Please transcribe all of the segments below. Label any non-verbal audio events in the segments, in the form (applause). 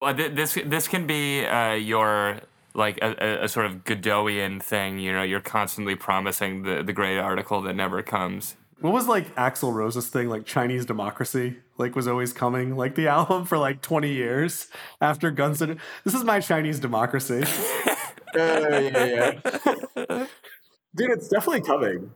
Well, th- this this can be uh, your like a, a, a sort of Godovian thing. You know, you're constantly promising the the great article that never comes. What was like Axl Rose's thing, like Chinese democracy, like was always coming, like the (laughs) album for like 20 years after Guns N' This is my Chinese democracy. (laughs) Uh, yeah, yeah. Dude, it's definitely coming.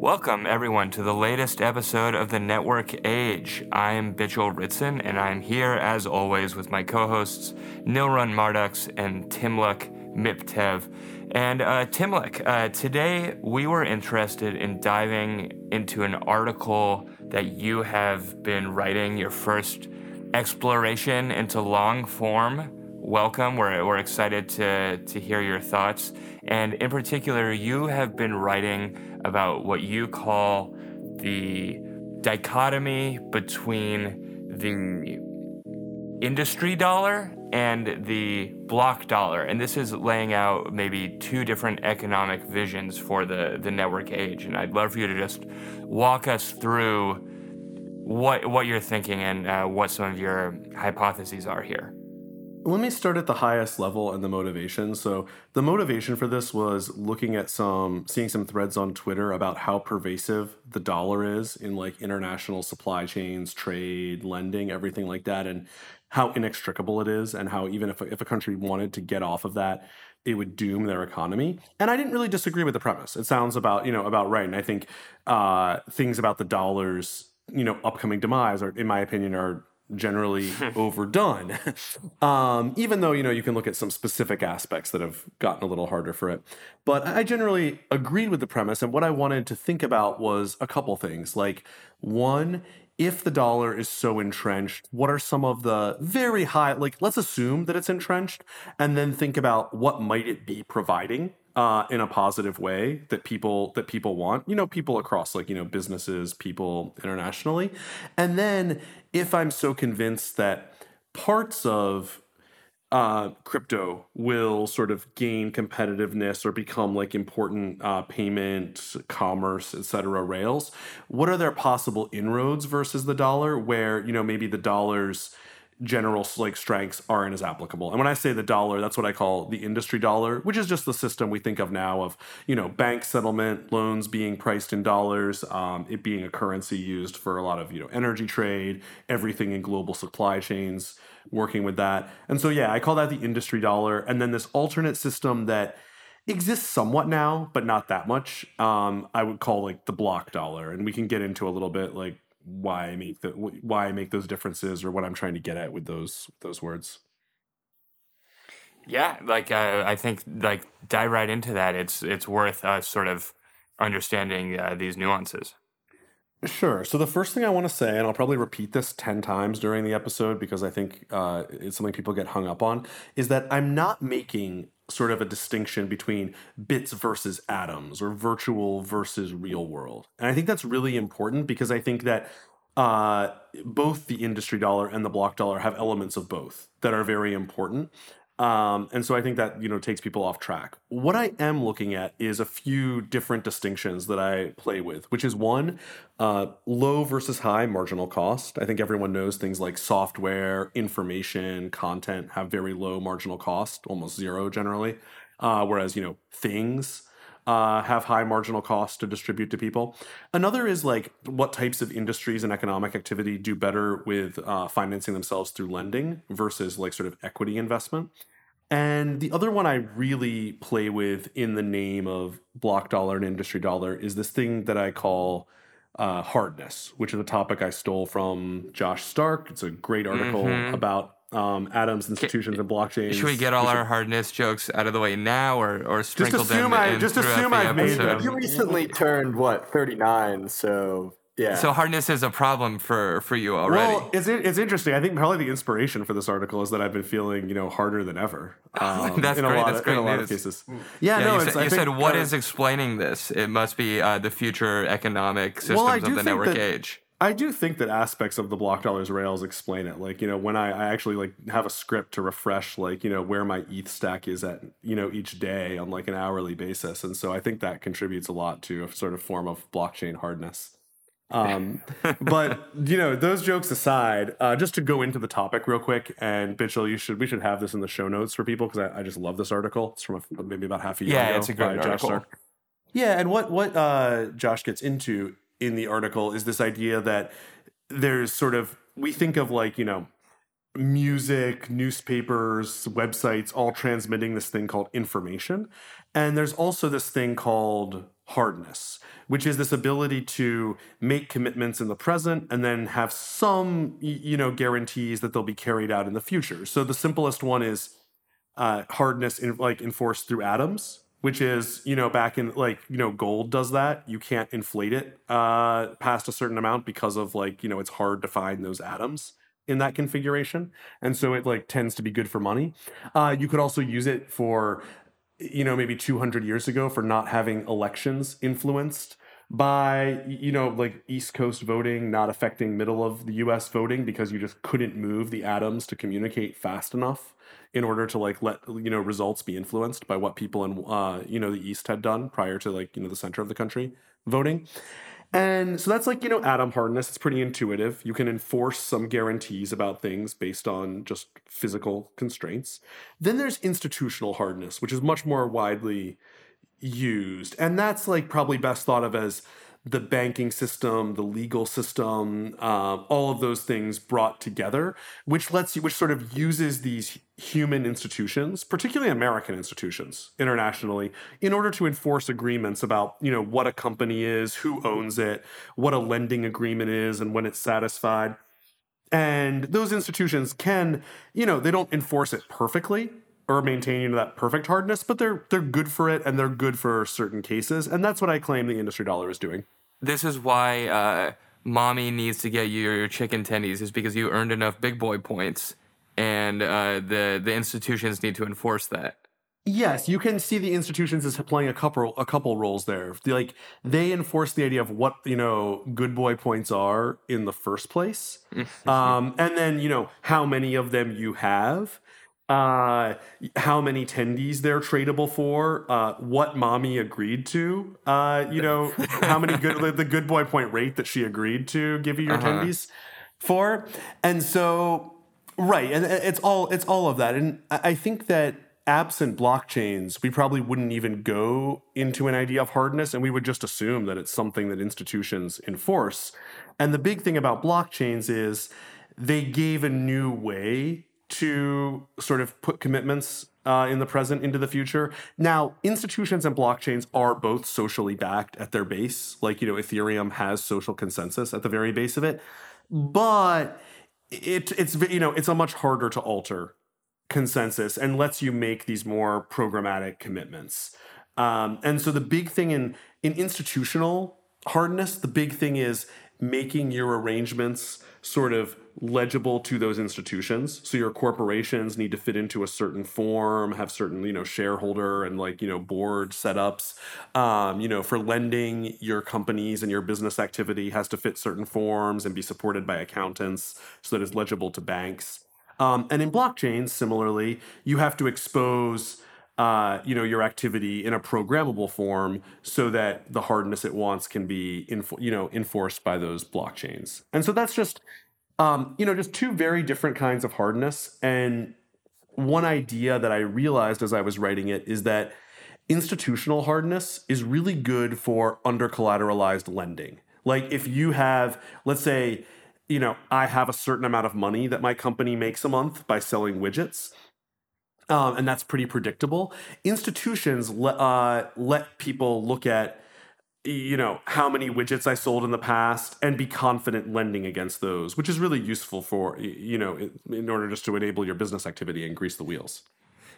Welcome, everyone, to the latest episode of the Network Age. I'm Bitchel Ritson, and I'm here, as always, with my co hosts, Nilrun Mardux and Timluc Miptev. And uh, Timluc, uh, today we were interested in diving into an article that you have been writing, your first exploration into long form. Welcome. We're, we're excited to, to hear your thoughts. And in particular, you have been writing about what you call the dichotomy between the industry dollar and the block dollar. And this is laying out maybe two different economic visions for the, the network age. And I'd love for you to just walk us through what, what you're thinking and uh, what some of your hypotheses are here. Let me start at the highest level and the motivation. So, the motivation for this was looking at some, seeing some threads on Twitter about how pervasive the dollar is in like international supply chains, trade, lending, everything like that, and how inextricable it is, and how even if, if a country wanted to get off of that, it would doom their economy. And I didn't really disagree with the premise. It sounds about, you know, about right. And I think uh, things about the dollar's, you know, upcoming demise, are, in my opinion, are generally (laughs) overdone. (laughs) um, even though you know you can look at some specific aspects that have gotten a little harder for it, but I generally agreed with the premise. And what I wanted to think about was a couple things. Like one, if the dollar is so entrenched, what are some of the very high? Like let's assume that it's entrenched, and then think about what might it be providing uh, in a positive way that people that people want. You know, people across like you know businesses, people internationally, and then if I'm so convinced that parts of uh, crypto will sort of gain competitiveness or become like important uh, payment, commerce, etc. rails. What are their possible inroads versus the dollar? Where you know maybe the dollar's general like strengths aren't as applicable. And when I say the dollar, that's what I call the industry dollar, which is just the system we think of now of you know bank settlement, loans being priced in dollars, um, it being a currency used for a lot of you know energy trade, everything in global supply chains, working with that. And so yeah, I call that the industry dollar. And then this alternate system that exists somewhat now, but not that much. Um, I would call like the block dollar, and we can get into a little bit like why I make the why I make those differences or what I'm trying to get at with those those words. Yeah, like uh, I think like dive right into that. It's it's worth us sort of understanding uh, these nuances. Sure. So the first thing I want to say, and I'll probably repeat this 10 times during the episode because I think uh, it's something people get hung up on, is that I'm not making sort of a distinction between bits versus atoms or virtual versus real world. And I think that's really important because I think that uh, both the industry dollar and the block dollar have elements of both that are very important. Um, and so I think that you know takes people off track. What I am looking at is a few different distinctions that I play with, which is one, uh, low versus high marginal cost. I think everyone knows things like software, information, content have very low marginal cost, almost zero generally. Uh, whereas you know things uh, have high marginal costs to distribute to people. Another is like what types of industries and economic activity do better with uh, financing themselves through lending versus like sort of equity investment. And the other one I really play with in the name of block dollar and industry dollar is this thing that I call uh, hardness, which is a topic I stole from Josh Stark. It's a great article mm-hmm. about um, Atoms institutions and blockchains. Should we get all our hardness jokes out of the way now, or or sprinkle just assume them I, in Just assume I've made them. You recently turned what thirty nine, so yeah. So hardness is a problem for for you already. Well, it's it's interesting. I think probably the inspiration for this article is that I've been feeling you know harder than ever. (laughs) Um, That's in great. A lot That's of, great in a lot news. of cases. Yeah, yeah no. You, said, you said what is explaining this? It must be uh, the future economic systems well, of the network that, age. I do think that aspects of the block dollars rails explain it. Like, you know, when I, I actually like have a script to refresh like, you know, where my ETH stack is at, you know, each day on like an hourly basis. And so I think that contributes a lot to a sort of form of blockchain hardness. Um, (laughs) but you know, those jokes aside, uh, just to go into the topic real quick, and Bitchel, you should we should have this in the show notes for people because I, I, just love this article. It's from a, maybe about half a year yeah, ago. it's a great article. Stark. Yeah, and what what uh, Josh gets into in the article is this idea that there's sort of we think of like you know music, newspapers, websites all transmitting this thing called information. And there's also this thing called hardness, which is this ability to make commitments in the present and then have some, you know, guarantees that they'll be carried out in the future. So the simplest one is uh, hardness, in, like enforced through atoms, which is, you know, back in like, you know, gold does that. You can't inflate it uh, past a certain amount because of like, you know, it's hard to find those atoms in that configuration and so it like tends to be good for money uh, you could also use it for you know maybe 200 years ago for not having elections influenced by you know like east coast voting not affecting middle of the us voting because you just couldn't move the atoms to communicate fast enough in order to like let you know results be influenced by what people in uh, you know the east had done prior to like you know the center of the country voting and so that's like, you know, atom hardness. It's pretty intuitive. You can enforce some guarantees about things based on just physical constraints. Then there's institutional hardness, which is much more widely used. And that's like probably best thought of as the banking system, the legal system, uh, all of those things brought together, which lets you, which sort of uses these human institutions, particularly American institutions internationally, in order to enforce agreements about, you know, what a company is, who owns it, what a lending agreement is, and when it's satisfied. And those institutions can, you know, they don't enforce it perfectly, or maintaining that perfect hardness, but they're they're good for it and they're good for certain cases, and that's what I claim the industry dollar is doing. This is why uh, mommy needs to get you your chicken tendies is because you earned enough big boy points, and uh, the the institutions need to enforce that. Yes, you can see the institutions as playing a couple a couple roles there. Like they enforce the idea of what you know good boy points are in the first place, (laughs) um, and then you know how many of them you have, uh, how many tendies they're tradable for, uh, what mommy agreed to, uh, you know, how many good the good boy point rate that she agreed to give you your uh-huh. tendies for, and so right, and it's all it's all of that, and I think that absent blockchains, we probably wouldn't even go into an idea of hardness, and we would just assume that it's something that institutions enforce. And the big thing about blockchains is they gave a new way to sort of put commitments uh, in the present into the future. Now, institutions and blockchains are both socially backed at their base. Like, you know, Ethereum has social consensus at the very base of it. But it, it's, you know, it's a much harder to alter consensus and lets you make these more programmatic commitments. Um, and so the big thing in, in institutional hardness, the big thing is making your arrangements sort of legible to those institutions. So your corporations need to fit into a certain form, have certain, you know, shareholder and like, you know, board setups. Um, you know, for lending, your companies and your business activity has to fit certain forms and be supported by accountants so that it's legible to banks. Um, and in blockchains, similarly, you have to expose uh, you know your activity in a programmable form so that the hardness it wants can be info- you know enforced by those blockchains and so that's just um, you know just two very different kinds of hardness and one idea that i realized as i was writing it is that institutional hardness is really good for under collateralized lending like if you have let's say you know i have a certain amount of money that my company makes a month by selling widgets um, and that's pretty predictable. Institutions le- uh, let people look at you know how many widgets I sold in the past and be confident lending against those, which is really useful for you know in, order just to enable your business activity and grease the wheels.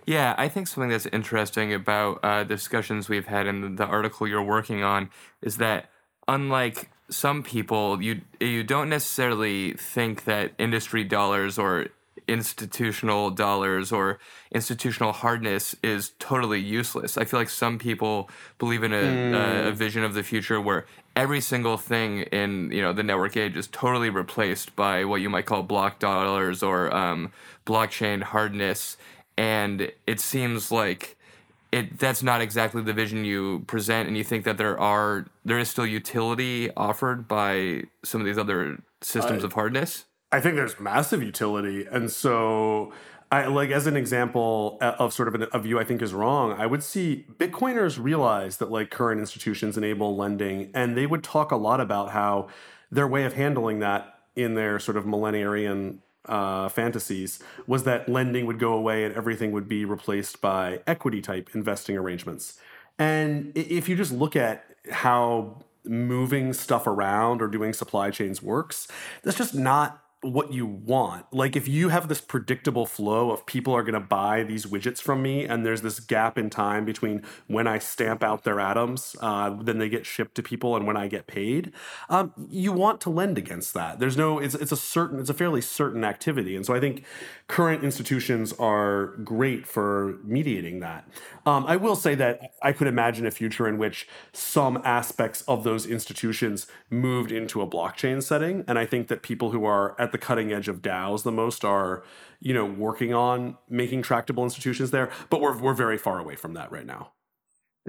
Yeah, I think something that's interesting about uh, discussions we've had in the article you're working on is that unlike some people, you you don't necessarily think that industry dollars or institutional dollars or institutional hardness is totally useless. I feel like some people believe in a, mm. a, a, hmm. vision of the future where every single thing in you know the network age is totally replaced by what you might call block dollars or um, blockchain hardness, and it seems like it that's not exactly the vision you present, and you think that there are there is still utility offered by some of these other systems I- of hardness. I think there's massive utility, and so I like as an example uh, of sort of an, a view I think is wrong. I would see Bitcoiners realize that like current institutions enable lending, and they would talk a lot about how their way of handling that in their sort of millenarian uh, fantasies was that lending would go away and everything would be replaced by equity type investing arrangements. And if you just look at how moving stuff around or doing supply chains works, that's just not what you want. Like if you have this predictable flow of people are going to buy these widgets from me, and there's this gap in time between when I stamp out their atoms, uh, then they get shipped to people, and when I get paid, um, you want to lend against that. There's no, it's it's a certain, it's a fairly certain activity, and so I think current institutions are great for mediating that. Um, I will say that I could imagine a future in which some aspects of those institutions moved into a blockchain setting, and I think that people who are at the cutting edge of DAOs the most are, you know, working on making tractable institutions there. But we're we're very far away from that right now.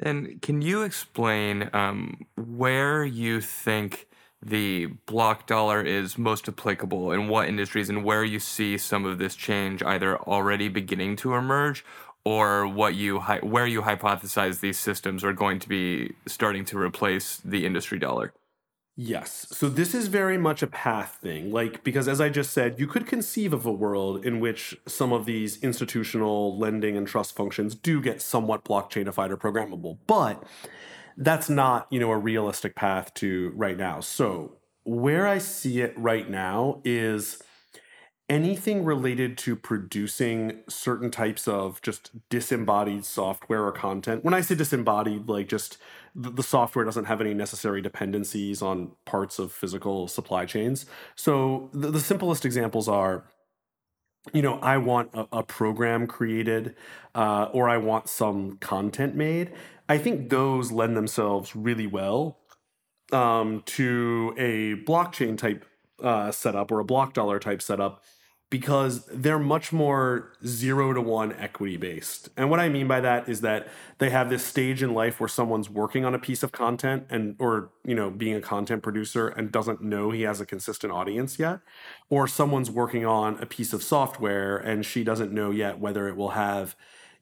And can you explain um, where you think the block dollar is most applicable in what industries and where you see some of this change either already beginning to emerge or what you where you hypothesize these systems are going to be starting to replace the industry dollar? Yes. So this is very much a path thing. Like, because as I just said, you could conceive of a world in which some of these institutional lending and trust functions do get somewhat blockchainified or programmable. But that's not, you know, a realistic path to right now. So where I see it right now is anything related to producing certain types of just disembodied software or content. When I say disembodied, like just the, software doesn't have any necessary dependencies on parts of physical supply chains. So the, the simplest examples are you know, I want a, a program created uh, or I want some content made. I think those lend themselves really well um, to a blockchain type uh, setup or a block dollar type setup because they're much more zero to one equity based. And what I mean by that is that they have this stage in life where someone's working on a piece of content and or you know being a content producer and doesn't know he has a consistent audience yet or someone's working on a piece of software and she doesn't know yet whether it will have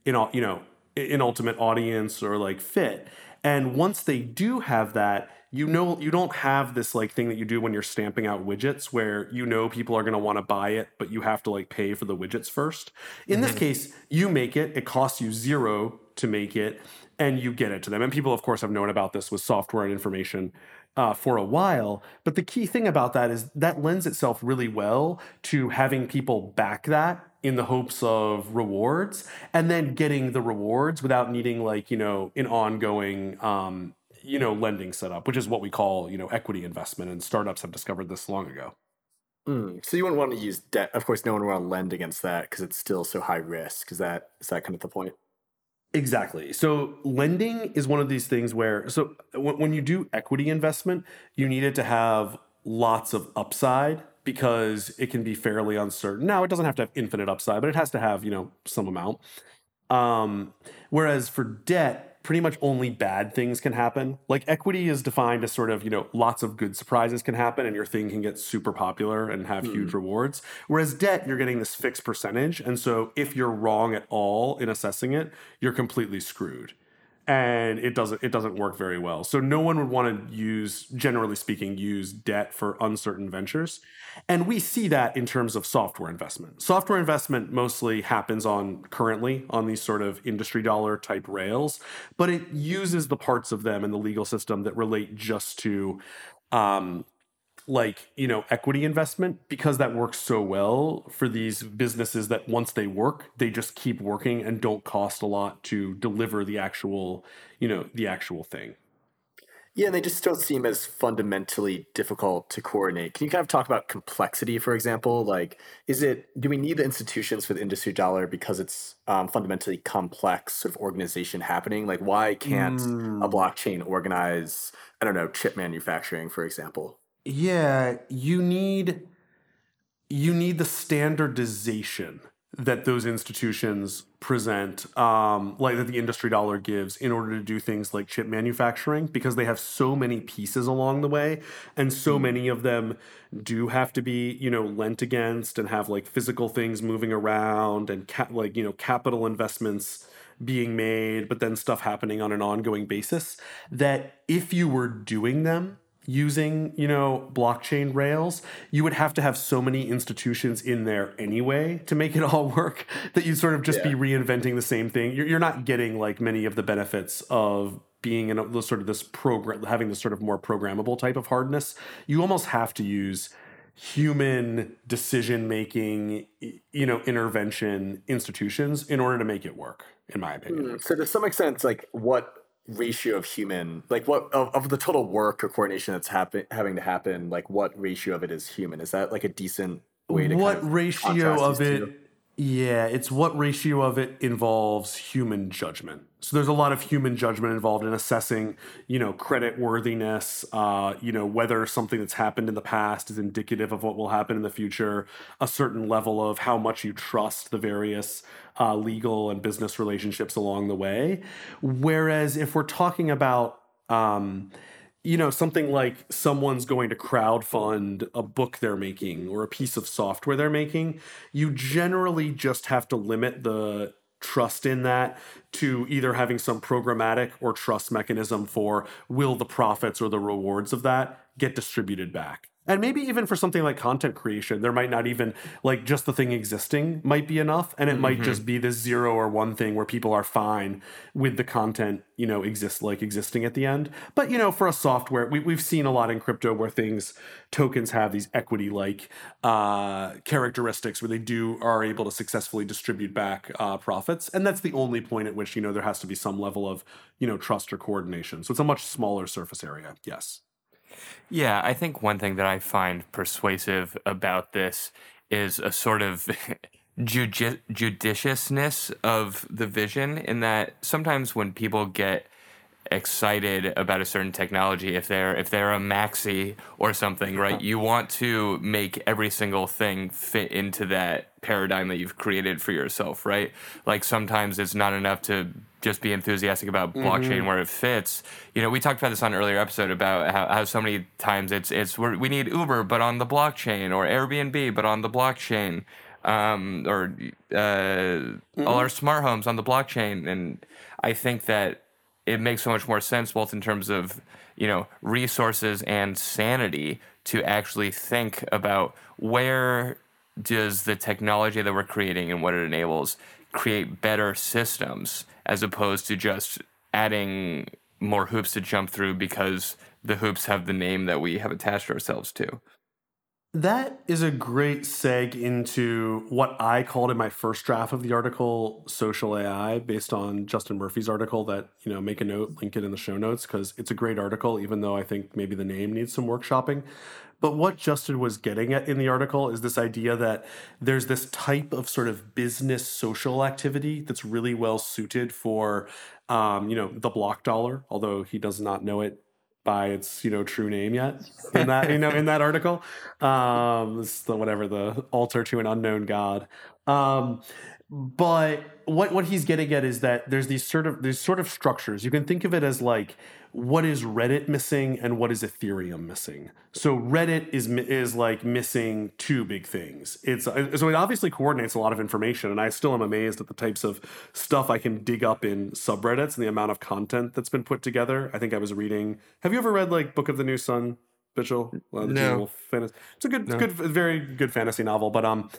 you know you know an ultimate audience or like fit. And once they do have that, you know you don't have this like thing that you do when you're stamping out widgets where you know people are going to want to buy it but you have to like pay for the widgets first. In this case you make it it costs you zero to make it and you get it to them. And people of course have known about this with software and information uh, for a while. But the key thing about that is that lends itself really well to having people back that in the hopes of rewards and then getting the rewards without needing like you know an ongoing um, you know lending setup which is what we call you know equity investment and startups have discovered this long ago Mm, so you wouldn't want to use debt. Of course, no one would want to lend against that because it's still so high risk. Is that is that kind of the point? exactly so lending is one of these things where so when, when you do equity investment you need it to have lots of upside because it can be fairly uncertain now it doesn't have to have infinite upside but it has to have you know some amount um, whereas for debt pretty much only bad things can happen. Like equity is defined as sort of, you know, lots of good surprises can happen and your thing can get super popular and have hmm. huge rewards. Whereas debt, you're getting this fixed percentage. And so if you're wrong at all in assessing it, you're completely screwed. And it doesn't it doesn't work very well. So no one would want to use, generally speaking, use debt for uncertain ventures. And we see that in terms of software investment. Software investment mostly happens on currently on these sort of industry dollar type rails, but it uses the parts of them in the legal system that relate just to um, like you know equity investment because that works so well for these businesses that once they work they just keep working and don't cost a lot to deliver the actual you know the actual thing Yeah, and they just don't seem as fundamentally difficult to coordinate. Can you kind of talk about complexity, for example? Like, is it do we need the institutions for the industry dollar because it's um, fundamentally complex sort of organization happening? Like, why can't a blockchain organize, I don't know, chip manufacturing, for example? Yeah, you need you need the standardization that those institutions present, um, like that the industry dollar gives, in order to do things like chip manufacturing, because they have so many pieces along the way, and so Hmm. many of them do have to be, you know, lent against and have like physical things moving around and ca- like you know capital investments being made, but then stuff happening on an ongoing basis. That if you were doing them using you know blockchain rails you would have to have so many institutions in there anyway to make it (laughs) all work that you'd sort of just be reinventing the same thing. You're, you're not getting like many of the benefits of being in a, the sort of this program having this sort of more programmable type of hardness. You almost have to use human decision making you know intervention institutions in order to make it work in my opinion. Hmm, So to some extent, it's like what ratio of human, like what of, of the total work or coordination that's happen having to happen, like what ratio of it is human? Is that like a decent way to what kind of ratio of it two? Yeah it's what ratio of it involves human judgment. So there's a lot of human judgment involved in assessing you know credit worthiness uh, you know whether something that's happened in the past is indicative of what will happen in the future a certain level of how much you trust the various uh, legal and business relationships along the way. Whereas if we're talking about um, you know, something like someone's going to crowdfund a book they're making or a piece of software they're making, you generally just have to limit the trust in that to either having some programmatic or trust mechanism for will the profits or the rewards of that get distributed back. And maybe even for something like content creation, there might not even like just the thing existing might be enough. And it might just be this zero or one thing where people are fine with the content, you know, exist like existing at the end. But, you know, for a software, we, we've seen a lot in crypto where things, tokens have these equity like uh, characteristics where they do are able to successfully distribute back uh, profits. And that's the only point at which, you know, there has to be some level of, you know, trust or coordination. So it's a much smaller surface area. Yes. Yeah, I think one thing that I find persuasive about this is a sort of (laughs) judi- judiciousness of the vision, in that sometimes when people get excited about a certain technology if they're if they're a maxi or something right (laughs) you want to make every single thing fit into that paradigm that you've created for yourself right? Like sometimes it's not enough to just be enthusiastic about blockchain where it fits. You know we talked about this on an earlier episode about how, how so many times it's it's we're, we need uber but on the blockchain or airbnb but on the blockchain um, or uh, all our smart homes on the blockchain. And i think that it makes so much more sense both in terms of you know resources and sanity to actually think about where does the technology that we're creating and what it enables create better systems as opposed to just adding more hoops to jump through because the hoops have the name that we have attached ourselves to That is a great seg into what I called in my first draft of the article social AI based on Justin Murphy's article that, you know, make a note, link it in the show notes because it's a great article even though I think maybe the name needs some workshopping. But what Justin was getting at in the article is this idea that there's this type of sort of business social activity that's really well suited for um, you know, the block dollar, although he does not know it by its you know true name yet in that you know in that article. Um the whatever the altar to an unknown god. Um but what what he's getting at is that there's these sort of these sort of structures. You can think of it as like what is reddit missing and what is ethereum missing so reddit is is like missing two big things it's uh, so it obviously coordinates a lot of information and i still am amazed at the types of stuff i can dig up in subreddits and the amount of content that's been put together i think i was reading have you ever read like book of the new sun Mitchell? Uh, No. Fantasy. It's a good, good, very good fantasy novel. But um,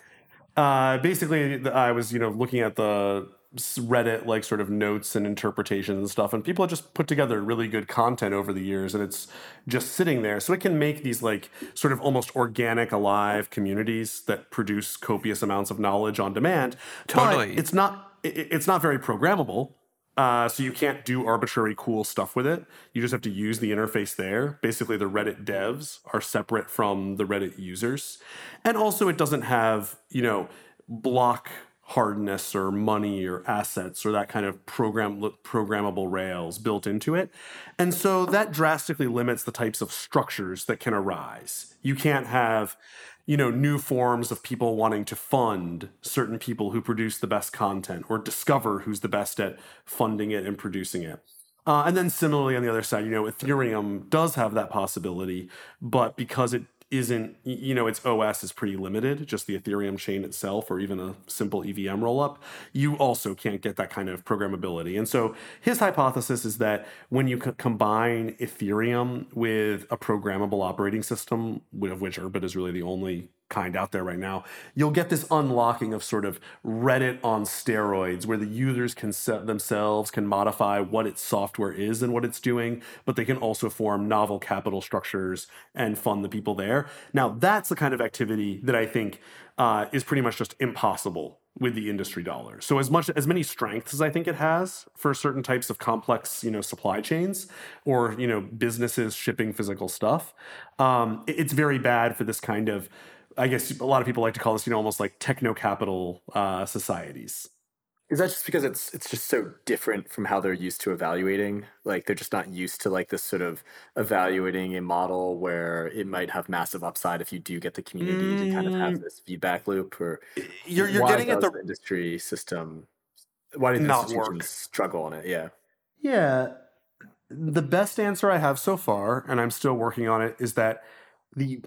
uh, basically, I was you know looking at the Reddit like sort of notes and interpretations and stuff, and people have just put together really good content over the years, and it's just sitting there. So it can make these like sort of almost organic, alive communities that produce copious amounts of knowledge on demand. But Totally. it's not. it- It's not very programmable. Uh, so you can't do arbitrary cool stuff with it. You just have to use the interface there. Basically, the Reddit devs are separate from the Reddit users, and also it doesn't have you know block hardness or money or assets or that kind of program programmable rails built into it. And so that drastically limits the types of structures that can arise. You can't have you know new forms of people wanting to fund certain people who produce the best content or discover who's the best at funding it and producing it uh, and then similarly on the other side you know ethereum does have that possibility but because it isn't you know its os is pretty limited just the ethereum chain itself or even a simple evm rollup you also can't get that kind of programmability. And so his hypothesis is that when you c- combine ethereum with a programmable operating system of which urbit is really the only kind out there right now, you'll get this unlocking of sort of Reddit on steroids, where the users can set themselves can modify what its software is and what it's doing, but they can also form novel capital structures and fund the people there. Now, that's the kind of activity that I think uh, is pretty much just impossible with the industry dollar. So as much as many strengths as I think it has for certain types of complex, you know, supply chains or you know businesses shipping physical stuff, um, it's very bad for this kind of I guess a lot of people like to call this, you know, almost like techno capital uh, societies. Is that just because it's it's just so different from how they're used to evaluating? Like they're just not used to like this sort of evaluating a model where it might have massive upside if you do get the community mm. to kind of have mm. this feedback loop. Or you're you're getting at the... the industry system. Why do the not work? struggle on it? Yeah. Yeah. The best answer I have so far, and I'm still working on it, is that the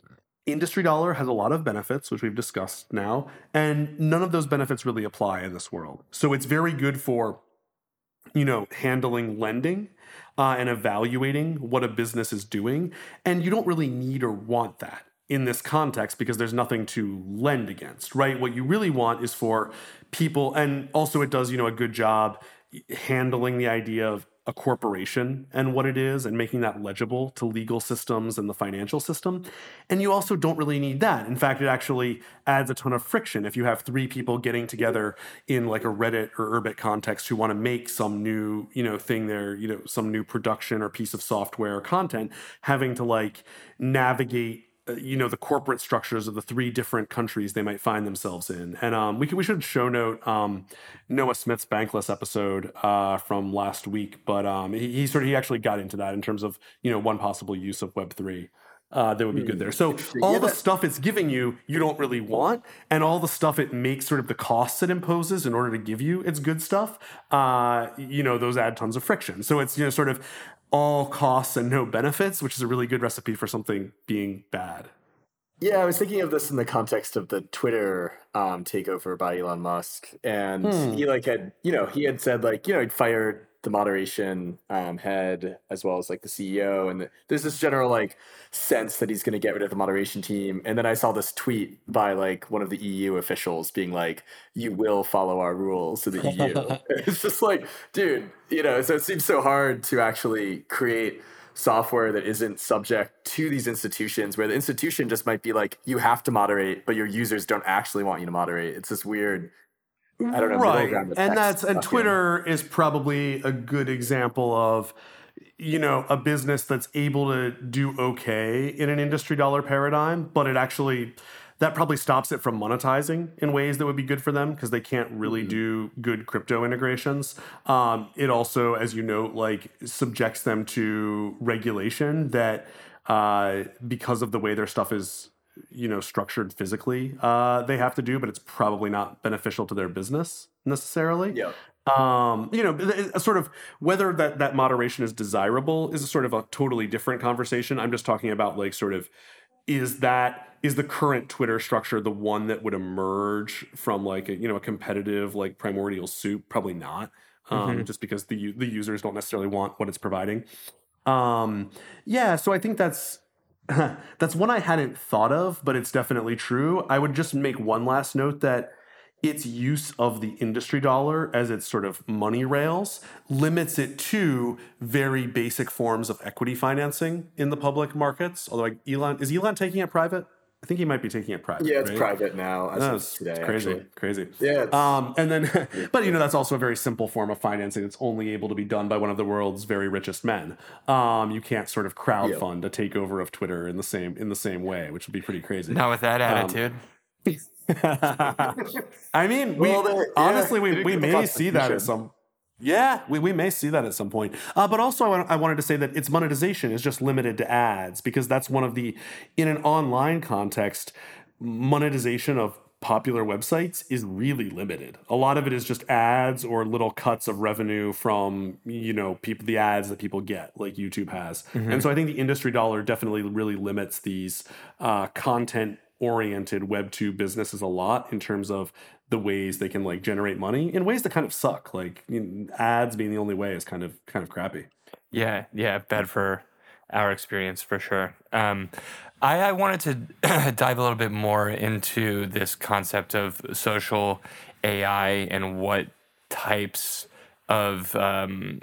industry dollar has a lot of benefits, which we've discussed now, and none of those benefits really apply in this world. So it's very good for, you know, handling lending uh, and evaluating what a business is doing. And you don't really need or want that in this context because there's nothing to lend against, right? What you really want is for people, and also it does, you know, a good job handling the idea of a corporation and what it is and making that legible to legal systems and the financial system. And you also don't really need that. In fact, it actually adds a ton of friction if you have three people getting together in like a Reddit or Urbit context who want to make some new, you know, thing there, you know, some new production or piece of software or content, having to like navigate you know the corporate structures of the three different countries they might find themselves in and um, we, we should show note um, noah smith's bankless episode uh, from last week but um, he, he, sort of he actually got into that in terms of you know one possible use of web3 uh, that would be good there. So all yeah, the stuff it's giving you, you don't really want, and all the stuff it makes, sort of the costs it imposes in order to give you its good stuff, uh, you know, those add tons of friction. So it's you know sort of all costs and no benefits, which is a really good recipe for something being bad. Yeah, I was thinking of this in the context of the Twitter um, takeover by Elon Musk, and hmm. he like had you know he had said like you know he'd fired the moderation um, head as well as like the CEO, and the, there's this general like sense that he's going to get rid of the moderation team. And then I saw this tweet by like one of the EU officials being like, "You will follow our rules to the EU." (laughs) (laughs) it's just like, dude, you know. So it seems so hard to actually create software that isn't subject to these institutions where the institution just might be like you have to moderate but your users don't actually want you to moderate it's this weird I don't know. Right, and that's and Twitter is probably a good example of you know a business that's able to do okay in an industry dollar paradigm, but it actually that probably stops it from monetizing in ways that would be good for them because they can't really mm-hmm. do good crypto integrations. Um, it also, as you note, like subjects them to regulation that uh, because of the way their stuff is you know structured physically uh, they have to do but it's probably not beneficial to their business necessarily. Yeah. Um, you know a sort of whether that that moderation is desirable is a sort of a totally different conversation. I'm just talking about like sort of is that is the current twitter structure the one that would emerge from like a you know a competitive like primordial soup? Probably not um, mm-hmm. just because the the users don't necessarily want what it's providing. Um, yeah so i think that's (laughs) that's one I hadn't thought of, but it's definitely true. I would just make one last note that its use of the industry dollar as its sort of money rails limits it to very basic forms of equity financing in the public markets. Although Elon is Elon taking it private? I think he might be taking it private. Yeah, it's right? private now. As no, it's, today, it's crazy, actually. crazy. Yeah. Um, and then, (laughs) but you know, that's also a very simple form of financing It's only able to be done by one of the world's very richest men. Um, you can't sort of crowd yep. fund a takeover of Twitter in the same in the same way, which would be pretty crazy. Not with that um, attitude. Um, (laughs) I mean, we well, honestly yeah, we, we may see that at some yeah, we, we may see that at some point. Uh, but also, I, I wanted to say that its monetization is just limited to ads because that's one of the, in an online context, monetization of popular websites is really limited. A lot of it is just ads or little cuts of revenue from, you know, people the ads that people get, like YouTube has. Mm-hmm. And so I think the industry dollar definitely really limits these uh, content oriented web 2 businesses a lot in terms of the ways they can like generate money in ways that kind of suck. Like you know, ads being the only way is kind of kind of crappy. Yeah yeah bad for our experience for sure. Um, I, I wanted to (clears throat) dive a little bit more into this concept of social ai and what types of um,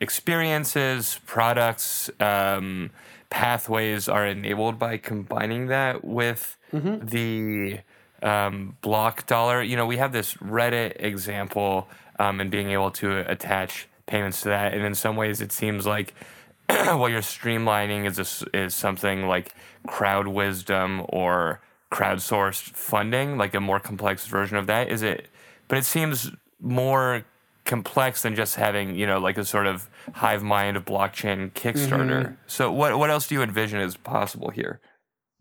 experiences products um, pathways are enabled by combining that with mm-hmm. the um, block dollar. You know, we have this Reddit example um, and being able to attach payments to that. And in some ways, it seems like (clears throat) what you're streamlining is a, is something like crowd wisdom or crowdsourced funding, like a more complex version of that. Is it? But it seems more complex than just having you know like a sort of hive mind of blockchain Kickstarter. Mm-hmm. So what what else do you envision is possible here?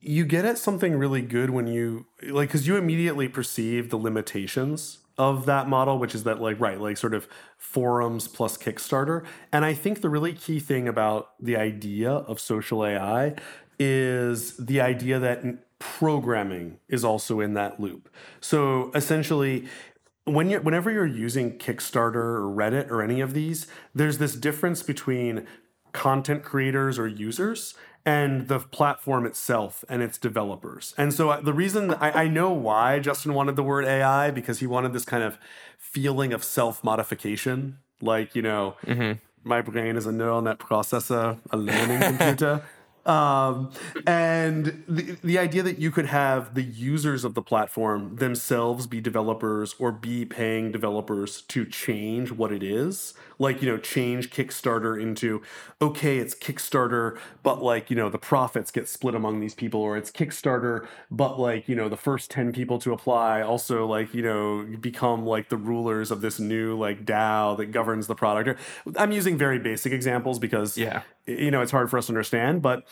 You get at something really good when you like because you immediately perceive the limitations of that model which is that like right like sort of forums plus kickstarter. And i think the really key thing about the idea of social ai is the idea that programming is also in that loop. So essentially when you're whenever you're using kickstarter or reddit or any of these there's this difference between content creators or users and the platform itself and its developers. And so uh, the reason I, I, know why Justin wanted the word AI because he wanted this kind of feeling of self modification. Like, you know, mm-hmm. my brain is a neural net processor, a learning computer. (laughs) Um, and the, the idea that you could have the users of the platform themselves be developers or be paying developers to change what it is. Like you know change kickstarter into okay it's kickstarter but like you know the profits get split among these people or it's kickstarter but like you know the first 10 people to apply also like you know become like the rulers of this new like dao that governs the product. I'm using very basic examples because yeah. you know it's hard for us to understand but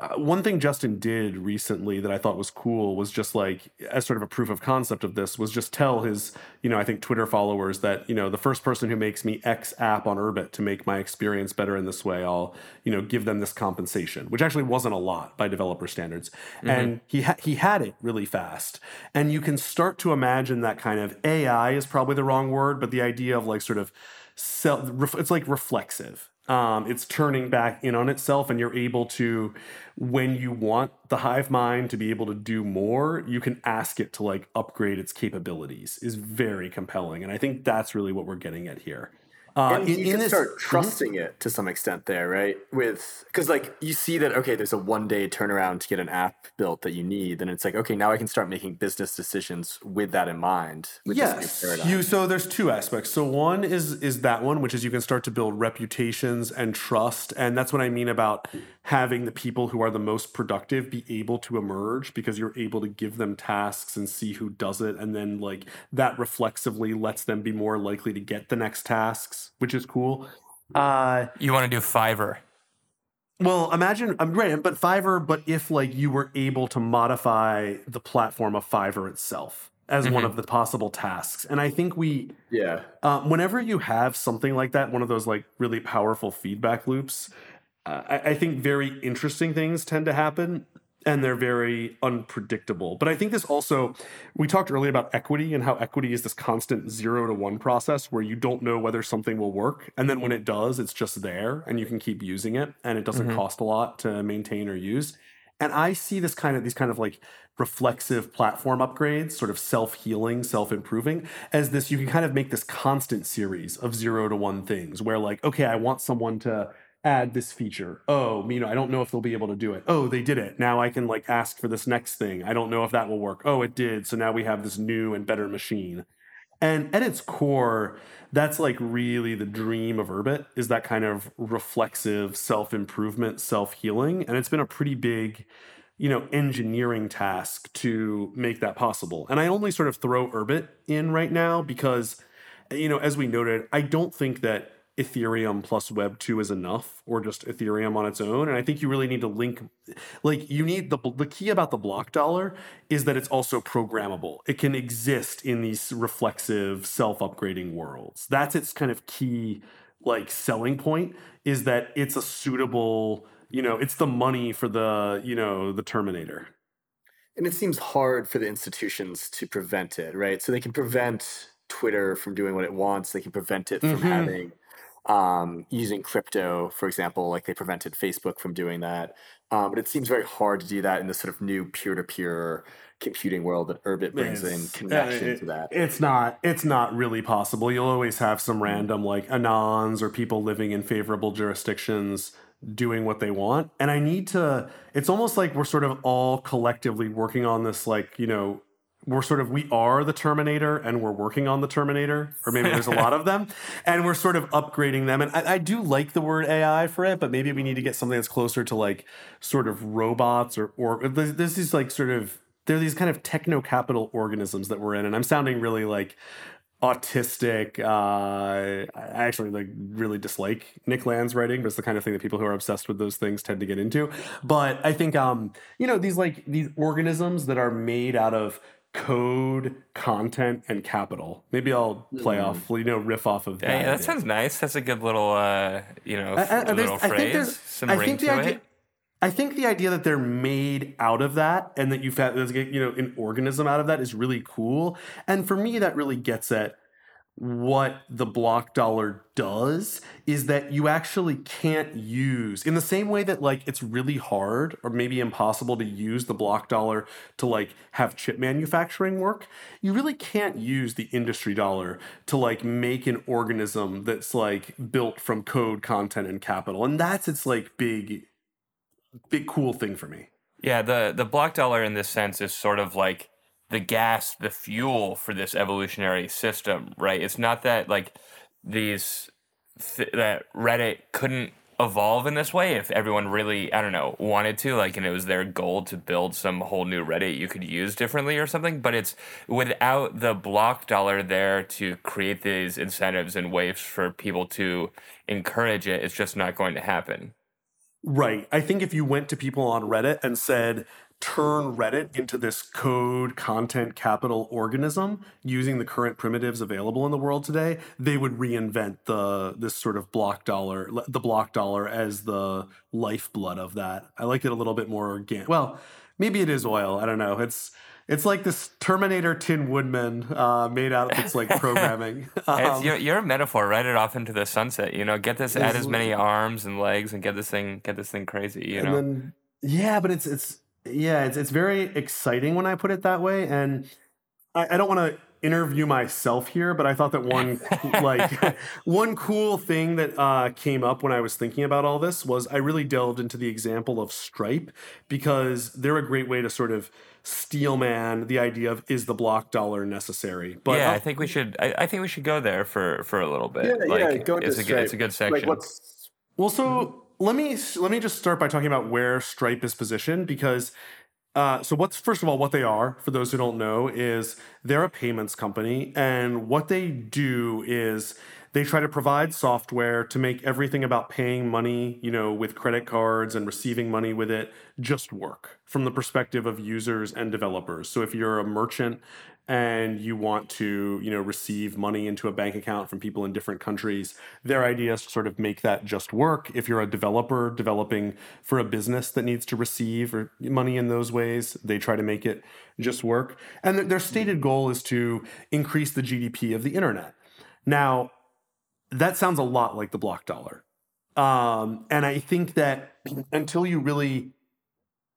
uh, one thing Justin did recently that I thought was cool was just like as sort of a proof of concept of this was just tell his you know I think Twitter followers that you know the first person who makes me X app on Urbit to make my experience better in this way I'll you know give them this compensation which actually wasn't a lot by developer standards. Mm-hmm. and he ha- he had it really fast. And you can start to imagine that kind of AI is probably the wrong word but the idea of like sort of self it's like reflexive um, it's turning back in on itself and you're able to when you want the hive mind to be able to do more you can ask it to like upgrade its capabilities is very compelling and i think that's really what we're getting at here uh, and in, you in can this, start trusting mm-hmm. it to some extent there, right? With because like you see that okay, there's a one day turnaround to get an app built that you need, and it's like okay, now I can start making business decisions with that in mind. yes, you. So there's two aspects. So one is is that one, which is you can start to build reputations and trust, and that's what I mean about having the people who are the most productive be able to emerge because you're able to give them tasks and see who does it, and then like that reflexively lets them be more likely to get the next tasks which is cool. Uh, you want to do Fiverr? Well, imagine I'm right, but Fiverr, but if like you were able to modify the platform of Fiverr itself as mm-hmm. one of the possible tasks, and I think we, yeah, uh, whenever you have something like that, one of those like really powerful feedback loops, uh, I, I think very interesting things tend to happen and they're very unpredictable. But I think this also, we talked earlier about equity and how equity is this constant zero to one process where you don't know whether something will work. And then when it does, it's just there and you can keep using it and it doesn't mm-hmm. cost a lot to maintain or use. And I see this kind of, these kind of like reflexive platform upgrades, sort of self healing, self improving, as this, you can kind of make this constant series of zero to one things where like, okay, I want someone to, add this feature. Oh, you know, I don't know if they'll be able to do it. Oh, they did it. Now I can like ask for this next thing. I don't know if that will work. Oh, it did. So now we have this new and better machine. And at its core, that's like really the dream of Urbit is that kind of reflexive self-improvement, self-healing. And it's been a pretty big, you know, engineering task to make that possible. And I only sort of throw Urbit in right now because, you know, as we noted, I don't think that Ethereum plus Web 2 is enough or just Ethereum on its own. And I think you really need to link, like, you need the, the key about the block dollar is that it's also programmable. It can exist in these reflexive, self upgrading worlds. That's its kind of key, like, selling point is that it's a suitable, you know, it's the money for the, you know, the Terminator. And it seems hard for the institutions to prevent it, right? So they can prevent Twitter from doing what it wants. They can prevent it from Mm-hmm. having um, using crypto, for example, like they prevented Facebook from doing that. Um, but it seems very hard to do that in this sort of new peer-to-peer computing world that Urbit brings in It's- connection uh, to that. It's not. It's not really possible. You'll always have some random like anons or people living in favorable jurisdictions doing what they want. And I need to. It's almost like we're sort of all collectively working on this. Like you know, we're sort of we are the Terminator and we're working on the Terminator, or maybe there's a lot of them, (laughs) and we're sort of upgrading them. And I, I do like the word AI for it, but maybe we need to get something that's closer to like sort of robots or or there's these like sort of they're these kind of techno capital organisms that we're in, and I'm sounding really like autistic. Uh, I actually like really dislike Nick Land's writing, but it's the kind of thing that people who are obsessed with those things tend to get into. But I think um, you know these like these organisms that are made out of code, content, and capital. Maybe I'll play off, you know, riff off of that. Yeah, that sounds nice. That's a good little, uh, you know, I- I- f- there's- little I think phrase. there's- Some I ring think the to idea- it. I think the idea that they're made out of that and that you've had you know an organism out of that is really cool. And for me, that really gets at what the block dollar does is that you actually can't use in the same way that like it's really hard or maybe impossible to use the block dollar to like have chip manufacturing work you really can't use the industry dollar to like make an organism that's like built from code content and capital. And that's its like big big cool thing for me. Yeah, the the block dollar in this sense is sort of like the gas, the fuel for this evolutionary system, right? It's not that like these th- that Reddit couldn't evolve in this way if everyone really I don't know wanted to like and it was their goal to build some whole new Reddit you could use differently or something but it's without the block dollar there to create these incentives and waves for people to encourage it it's just not going to happen Right. I think if you went to people on Reddit and said, turn Reddit into this code content capital organism using the current primitives available in the world today, they would reinvent the this sort of block dollar, the block dollar as the lifeblood of that. I like it a little bit more organic. Well, maybe it is oil. I don't know. It's it's like this Terminator Tin Woodman uh, made out of its like programming. (laughs) It's, Um, you're, you're a metaphor. Write it off into the sunset. You know, get this, add as many arms and legs, and get this thing, get this thing crazy. You and know, then yeah but it's it's yeah it's it's very exciting when i put it that way and i, I don't want to interview myself here but i thought that one (laughs) like (laughs) one cool thing that uh, came up when i was thinking about all this was i really delved into the example of stripe because they're a great way to sort of steelman the idea of is the block dollar necessary but yeah, uh, I think we should. I, I think we should go there for for a little bit. Yeah, like, yeah, go into it's a good, it's a good section. Like what's Well, so let me let me just start by talking about where Stripe is positioned because uh, so what's first of all what they are for those who don't know is they're a payments company and what they do is they try to provide software to make everything about paying money you know with credit cards and receiving money with it just work from the perspective of users and developers. So if you're a merchant and you want to you know receive money into a bank account from people in different countries their idea is to sort of make that just work. If you're a developer developing for a business that needs to receive money in those ways they try to make it just work. And th- their stated goal is to increase the gdp of the internet. Now that sounds a lot like the block dollar um, and i think that until you really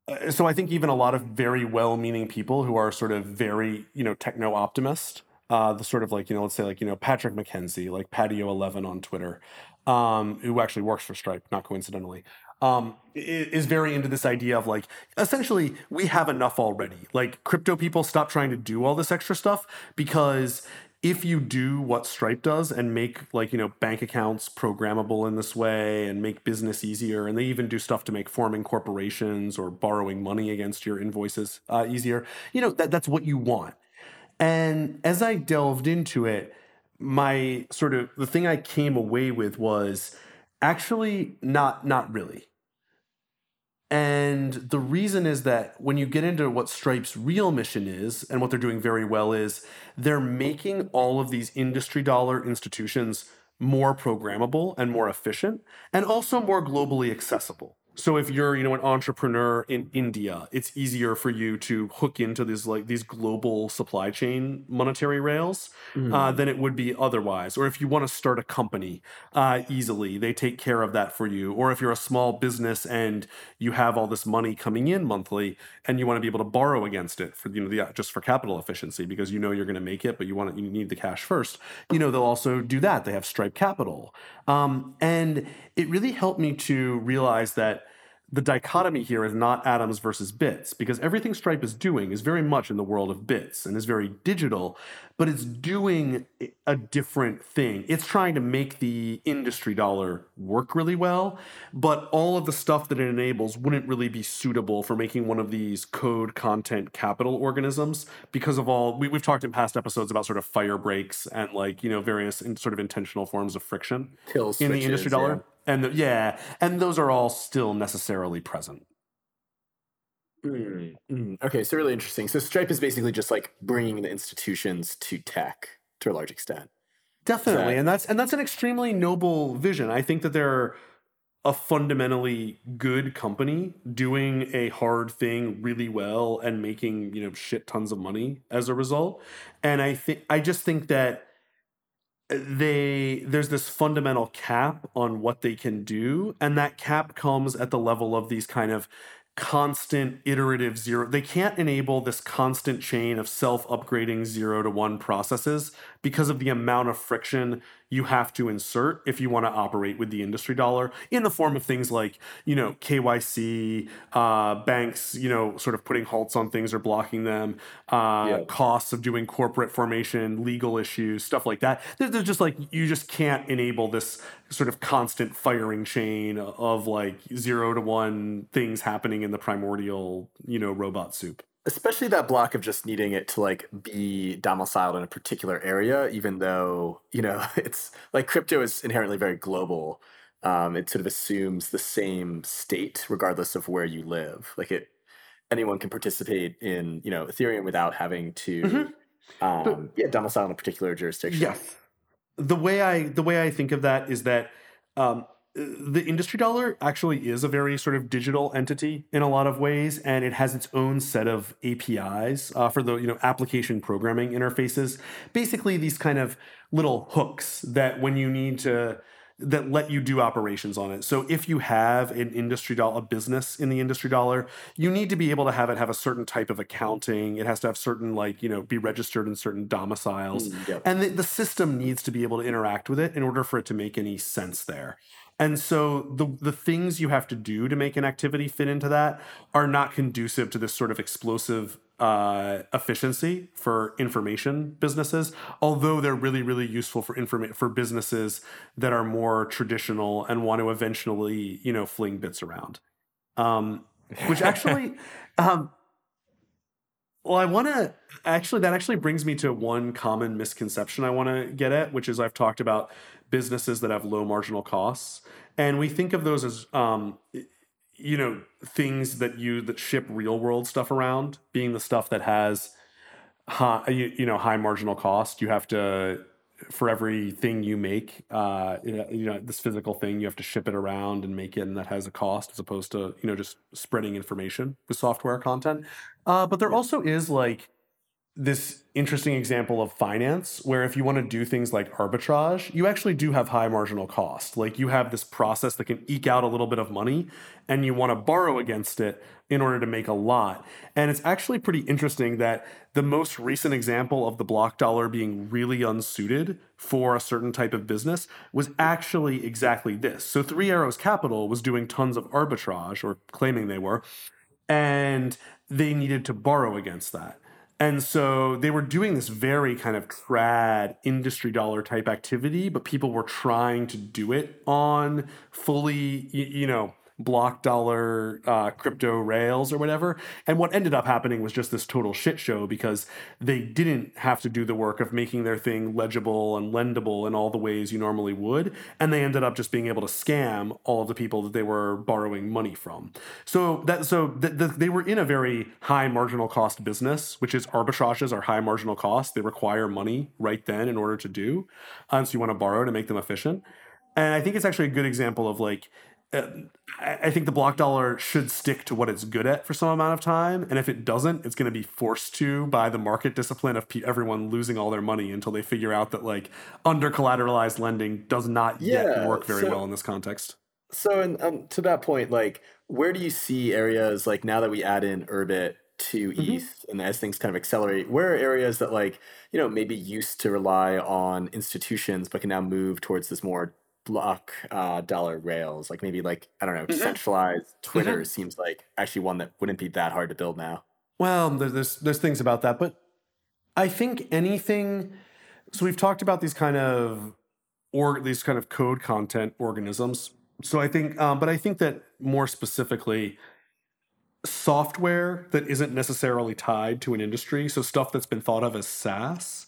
uh, so I think even a lot of very well-meaning people who are sort of very, you know, techno optimist, uh, the sort of like, you know, let's say like, you know, Patrick McKenzie, like Patio Eleven on Twitter, um, who actually works for Stripe, not coincidentally, um, is very into this idea of like, essentially, we have enough already. Like, crypto people stop trying to do all this extra stuff because if you do what Stripe does and make like, you know, bank accounts programmable in this way and make business easier, and they even do stuff to make forming corporations or borrowing money against your invoices uh, easier, you know, that, that's what you want. And as I delved into it, my sort of the thing I came away with was actually not not really. And the reason is that when you get into what Stripe's real mission is and what they're doing very well is they're making all of these industry dollar institutions more programmable and more efficient and also more globally accessible. So if you're, you know, an entrepreneur in India, it's easier for you to hook into these like these global supply chain monetary rails mm. uh, than it would be otherwise. Or if you want to start a company uh, easily, they take care of that for you. Or if you're a small business and you have all this money coming in monthly and you want to be able to borrow against it for you know the, just for capital efficiency because you know you're going to make it, but you want to, you need the cash first. You know they'll also do that. They have Stripe Capital, um, and it really helped me to realize that the dichotomy here is not atoms versus bits because everything Stripe is doing is very much in the world of bits and is very digital, but it's doing a different thing. It's trying to make the industry dollar work really well, but all of the stuff that it enables wouldn't really be suitable for making one of these code content capital organisms because of all we, have talked in past episodes about sort of fire breaks and like you know various in, sort of intentional forms of friction Kill in the industry dollar. Yeah and the, yeah, and those are all still necessarily present. Mm, mm. Okay, so really interesting. So Stripe is basically just like bringing the institutions to tech to a large extent. Definitely, that... and that's and that's an extremely noble vision. I think that they're a fundamentally good company doing a hard thing really well and making you know shit tons of money as a result. And I think I just think that they there's this fundamental cap on what they can do and that cap comes at the level of these kind of constant iterative zero they can't enable this constant chain of self upgrading 0 to 1 processes because of the amount of friction you have to insert if you want to operate with the industry dollar in the form of things like you know KYC, uh, banks, you know, sort of putting halts on things or blocking them, uh, yeah. costs of doing corporate formation, legal issues, stuff like that. There's just like you just can't enable this sort of constant firing chain of like zero to one things happening in the primordial, you know, robot soup especially that block of just needing it to like be domiciled in a particular area even though you know (laughs) it's like crypto is inherently very global um, it sort of assumes the same state regardless of where you live. Like it anyone can participate in you know ethereum without having to mm-hmm. um, but, yeah domicile in a particular jurisdiction. Yes. The way i the way i think of that is that um, the industry dollar actually is a very sort of digital entity in a lot of ways and it has its own set of apis uh, for the you know application programming interfaces basically these kind of little hooks that when you need to that let you do operations on it. So if you have an industry dollar, a business in the industry dollar, you need to be able to have it have a certain type of accounting. It has to have certain like, you know, be registered in certain domiciles. Mm, yep. And the, the system needs to be able to interact with it in order for it to make any sense there. And so the the things you have to do to make an activity fit into that are not conducive to this sort of explosive uh, efficiency for information businesses, although they're really, really useful for informa- for businesses that are more traditional and want to eventually, you know, fling bits around. Um, which (laughs) actually, um, well, I want to actually that actually brings me to one common misconception I want to get at, which is I've talked about businesses that have low marginal costs, and we think of those as um, you know things that you that ship real world stuff around being the stuff that has high you, you know high marginal cost. You have to for everything you make, uh, you know, this physical thing, you have to ship it around and make it, and that has a cost as opposed to, you know, just spreading information with software content. Uh, but there also is like this interesting example of finance where if you want to do things like arbitrage, you actually do have high marginal cost. Like you have this process that can eke out a little bit of money and you want to borrow against it in order to make a lot. And it's actually pretty interesting that the most recent example of the block dollar being really unsuited for a certain type of business was actually exactly this. So Three Arrows Capital was doing tons of arbitrage or claiming they were and they needed to borrow against that. And so they were doing this very kind of trad industry dollar type activity, but people were trying to do it on fully, you, know, block dollar uh, crypto rails or whatever. And what ended up happening was just this total shit show because they didn't have to do the work of making their thing legible and lendable in all the ways you normally would. And they ended up just being able to scam all of the people that they were borrowing money from. So that so th- th- they were in a very high marginal cost business, which is arbitrages are high marginal cost. They require money right then in order to do. Um, so you want to borrow to make them efficient. And I think it's actually a good example of like I think the block dollar should stick to what it's good at for some amount of time, and if it doesn't, it's going to be forced to by the market discipline of everyone losing all their money until they figure out that like under collateralized lending does not yeah, yet work very so, well in this context. So, and um, to that point, like, where do you see areas like now that we add in Urbit to mm-hmm. ETH, and as things kind of accelerate, where are areas that like you know maybe used to rely on institutions but can now move towards this more block uh, dollar rails like maybe like i don't know mm-hmm. centralized twitter mm-hmm. seems like actually one that wouldn't be that hard to build now well there's there's things about that but i think anything so we've talked about these kind of or these kind of code content organisms so i think um, but i think that more specifically software that isn't necessarily tied to an industry so stuff that's been thought of as saas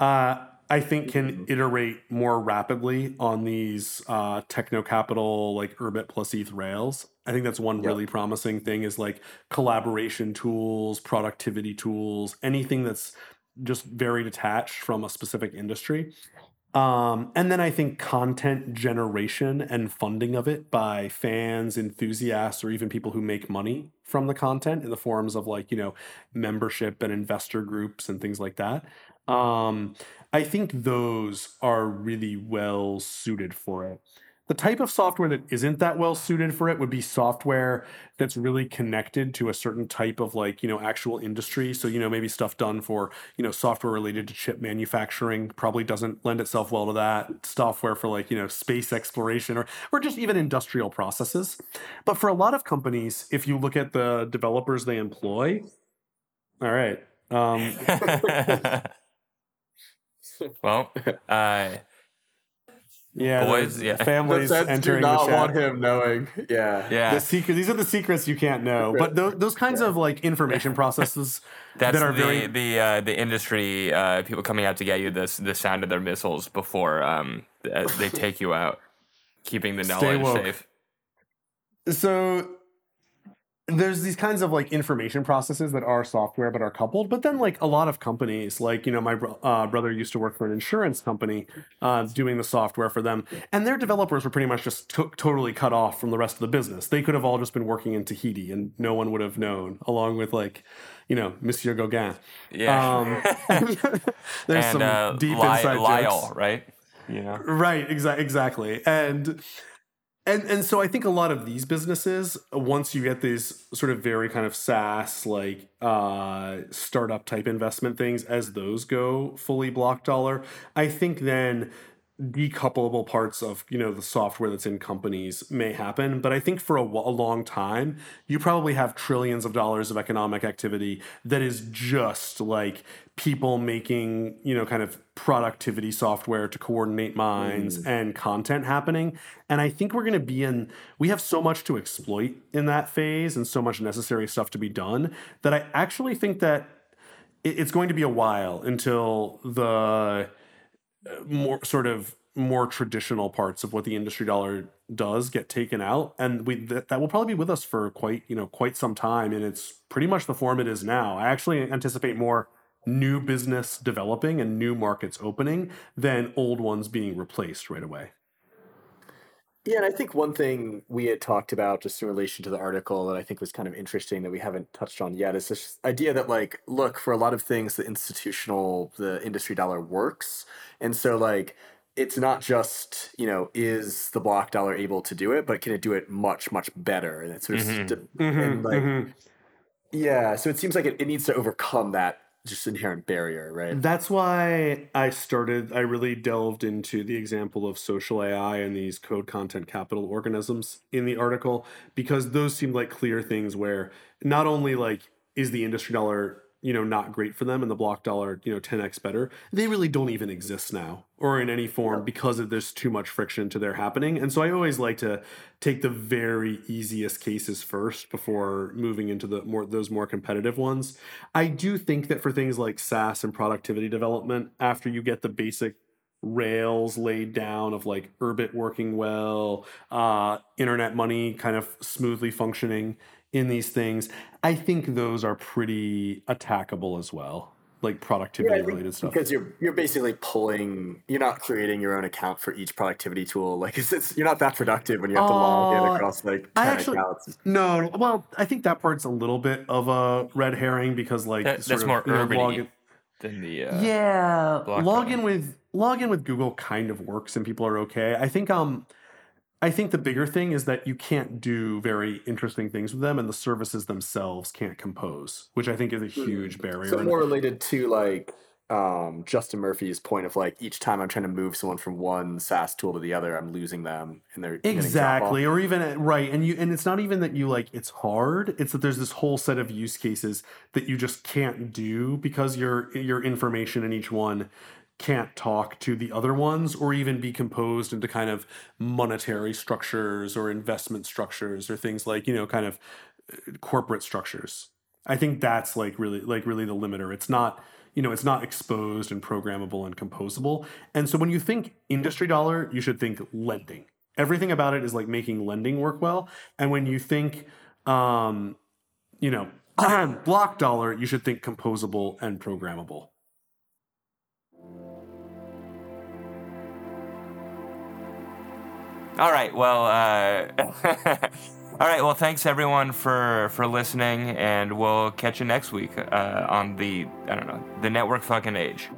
uh, I think can mm-hmm. iterate more rapidly on these uh, techno capital like Urbit plus ETH rails. I think that's one yep. really promising thing is like collaboration tools, productivity tools, anything that's just very detached from a specific industry. Um, and then I think content generation and funding of it by fans, enthusiasts, or even people who make money from the content in the forms of like, you know, membership and investor groups and things like that. Um, I think those are really well suited for it. The type of software that isn't that well suited for it would be software that's really connected to a certain type of like, you know, actual industry. So, you know, maybe stuff done for, you know, software related to chip manufacturing probably doesn't lend itself well to that. Software for like, you know, space exploration or or just even industrial processes. But for a lot of companies, if you look at the developers they employ, all right. Um, (laughs) well, uh, yeah, boys, yeah, families entering do not the chat. want him knowing. Yeah, yeah. The secret. These are the secrets you can't know. But those, those kinds yeah. of like information (laughs) processes That's that are the, very the uh, the industry uh, people coming out to get you this the sound of their missiles before um, they take you out, keeping the knowledge safe. So there's these kinds of like information processes that are software but are coupled but then like a lot of companies like you know my uh, brother used to work for an insurance company uh, doing the software for them and their developers were pretty much just t- totally cut off from the rest of the business. They could have all just been working in tahiti and no one would have known along with like you know monsieur gauguin. Yeah. Um, (laughs) (laughs) there's and, some uh, deep inside Lyle, jokes right? Yeah. Right exa- exactly. And and and so I think a lot of these businesses, once you get these sort of very kind of SaaS like uh, startup type investment things, as those go fully block dollar, I think then decoupleable parts of you know the software that's in companies may happen but i think for a, a, long time you probably have trillions of dollars of economic activity that is just like people making you know kind of productivity software to coordinate minds mm. and content happening and i think we're going to be in we have so much to exploit in that phase and so much necessary stuff to be done that i actually think that it's going to be a while until the more sort of more traditional parts of what the industry dollar does get taken out. And we that, that will probably be with us for quite you know quite some time. And it's pretty much the form it is now. I actually anticipate more new business developing and new markets opening than old ones being replaced right away yeah, and I think one thing we had talked about just in relation to the article that I think was kind of interesting that we haven't touched on yet is this idea that like, look, for a lot of things the institutional the industry dollar works. And so like it's not just, you know, is the block dollar able to do it, but can it do it much, much better? And it's sort of mm-hmm. st- mm-hmm, and like mm-hmm. Yeah, so it seems like it, it needs to overcome that just inherent barrier, right? That's why I started, I really delved into the example of social AI and these code content capital organisms in the article, because those seemed like clear things where not only like is the industry dollar you know not great for them and the block dollar you know 10x better they really don't even exist now or in any form because of there's too much friction to their happening. And so i always like to take the very easiest cases first before moving into the more those more competitive ones. I do think that for things like saas and productivity development after you get the basic rails laid down of like urbit working well uh internet money kind of smoothly functioning in these things, I think those are pretty attackable as well, like productivity yeah, related stuff. Because you're you're basically pulling, you're not creating your own account for each productivity tool. Like (laughs) it's, it's you're not that productive when you have to uh, log in uh, across like ten actually, accounts. No, well, I think that part's a little bit of a red herring because like that, that's more urban than the uh, yeah login with login with Google kind of works and people are okay. I think um I think the bigger thing is that you can't do very interesting things with them, and the services themselves can't compose, which I think is a hmm. huge barrier. So more related to like um, Justin Murphy's point of like each time I'm trying to move someone from one SaaS tool to the other, I'm losing them, and they're exactly, or even uh, right, and you and it's not even that you like it's hard. It's that there's this whole set of use cases that you just can't do because your your information in each one can't talk to the other ones or even be composed into kind of monetary structures or investment structures or things like you know kind of uh, corporate structures. I think that's like really like really the limiter. It's not you know it's not exposed and programmable and composable. And so when you think industry dollar you should think lending. Everything about it is like making lending work well. And when you think um you know (clears throat) block dollar you should think composable and programmable All right. Well, uh, (laughs) all right. Well, thanks everyone for for listening, and we'll catch you next week uh, on the I don't know the network fucking age.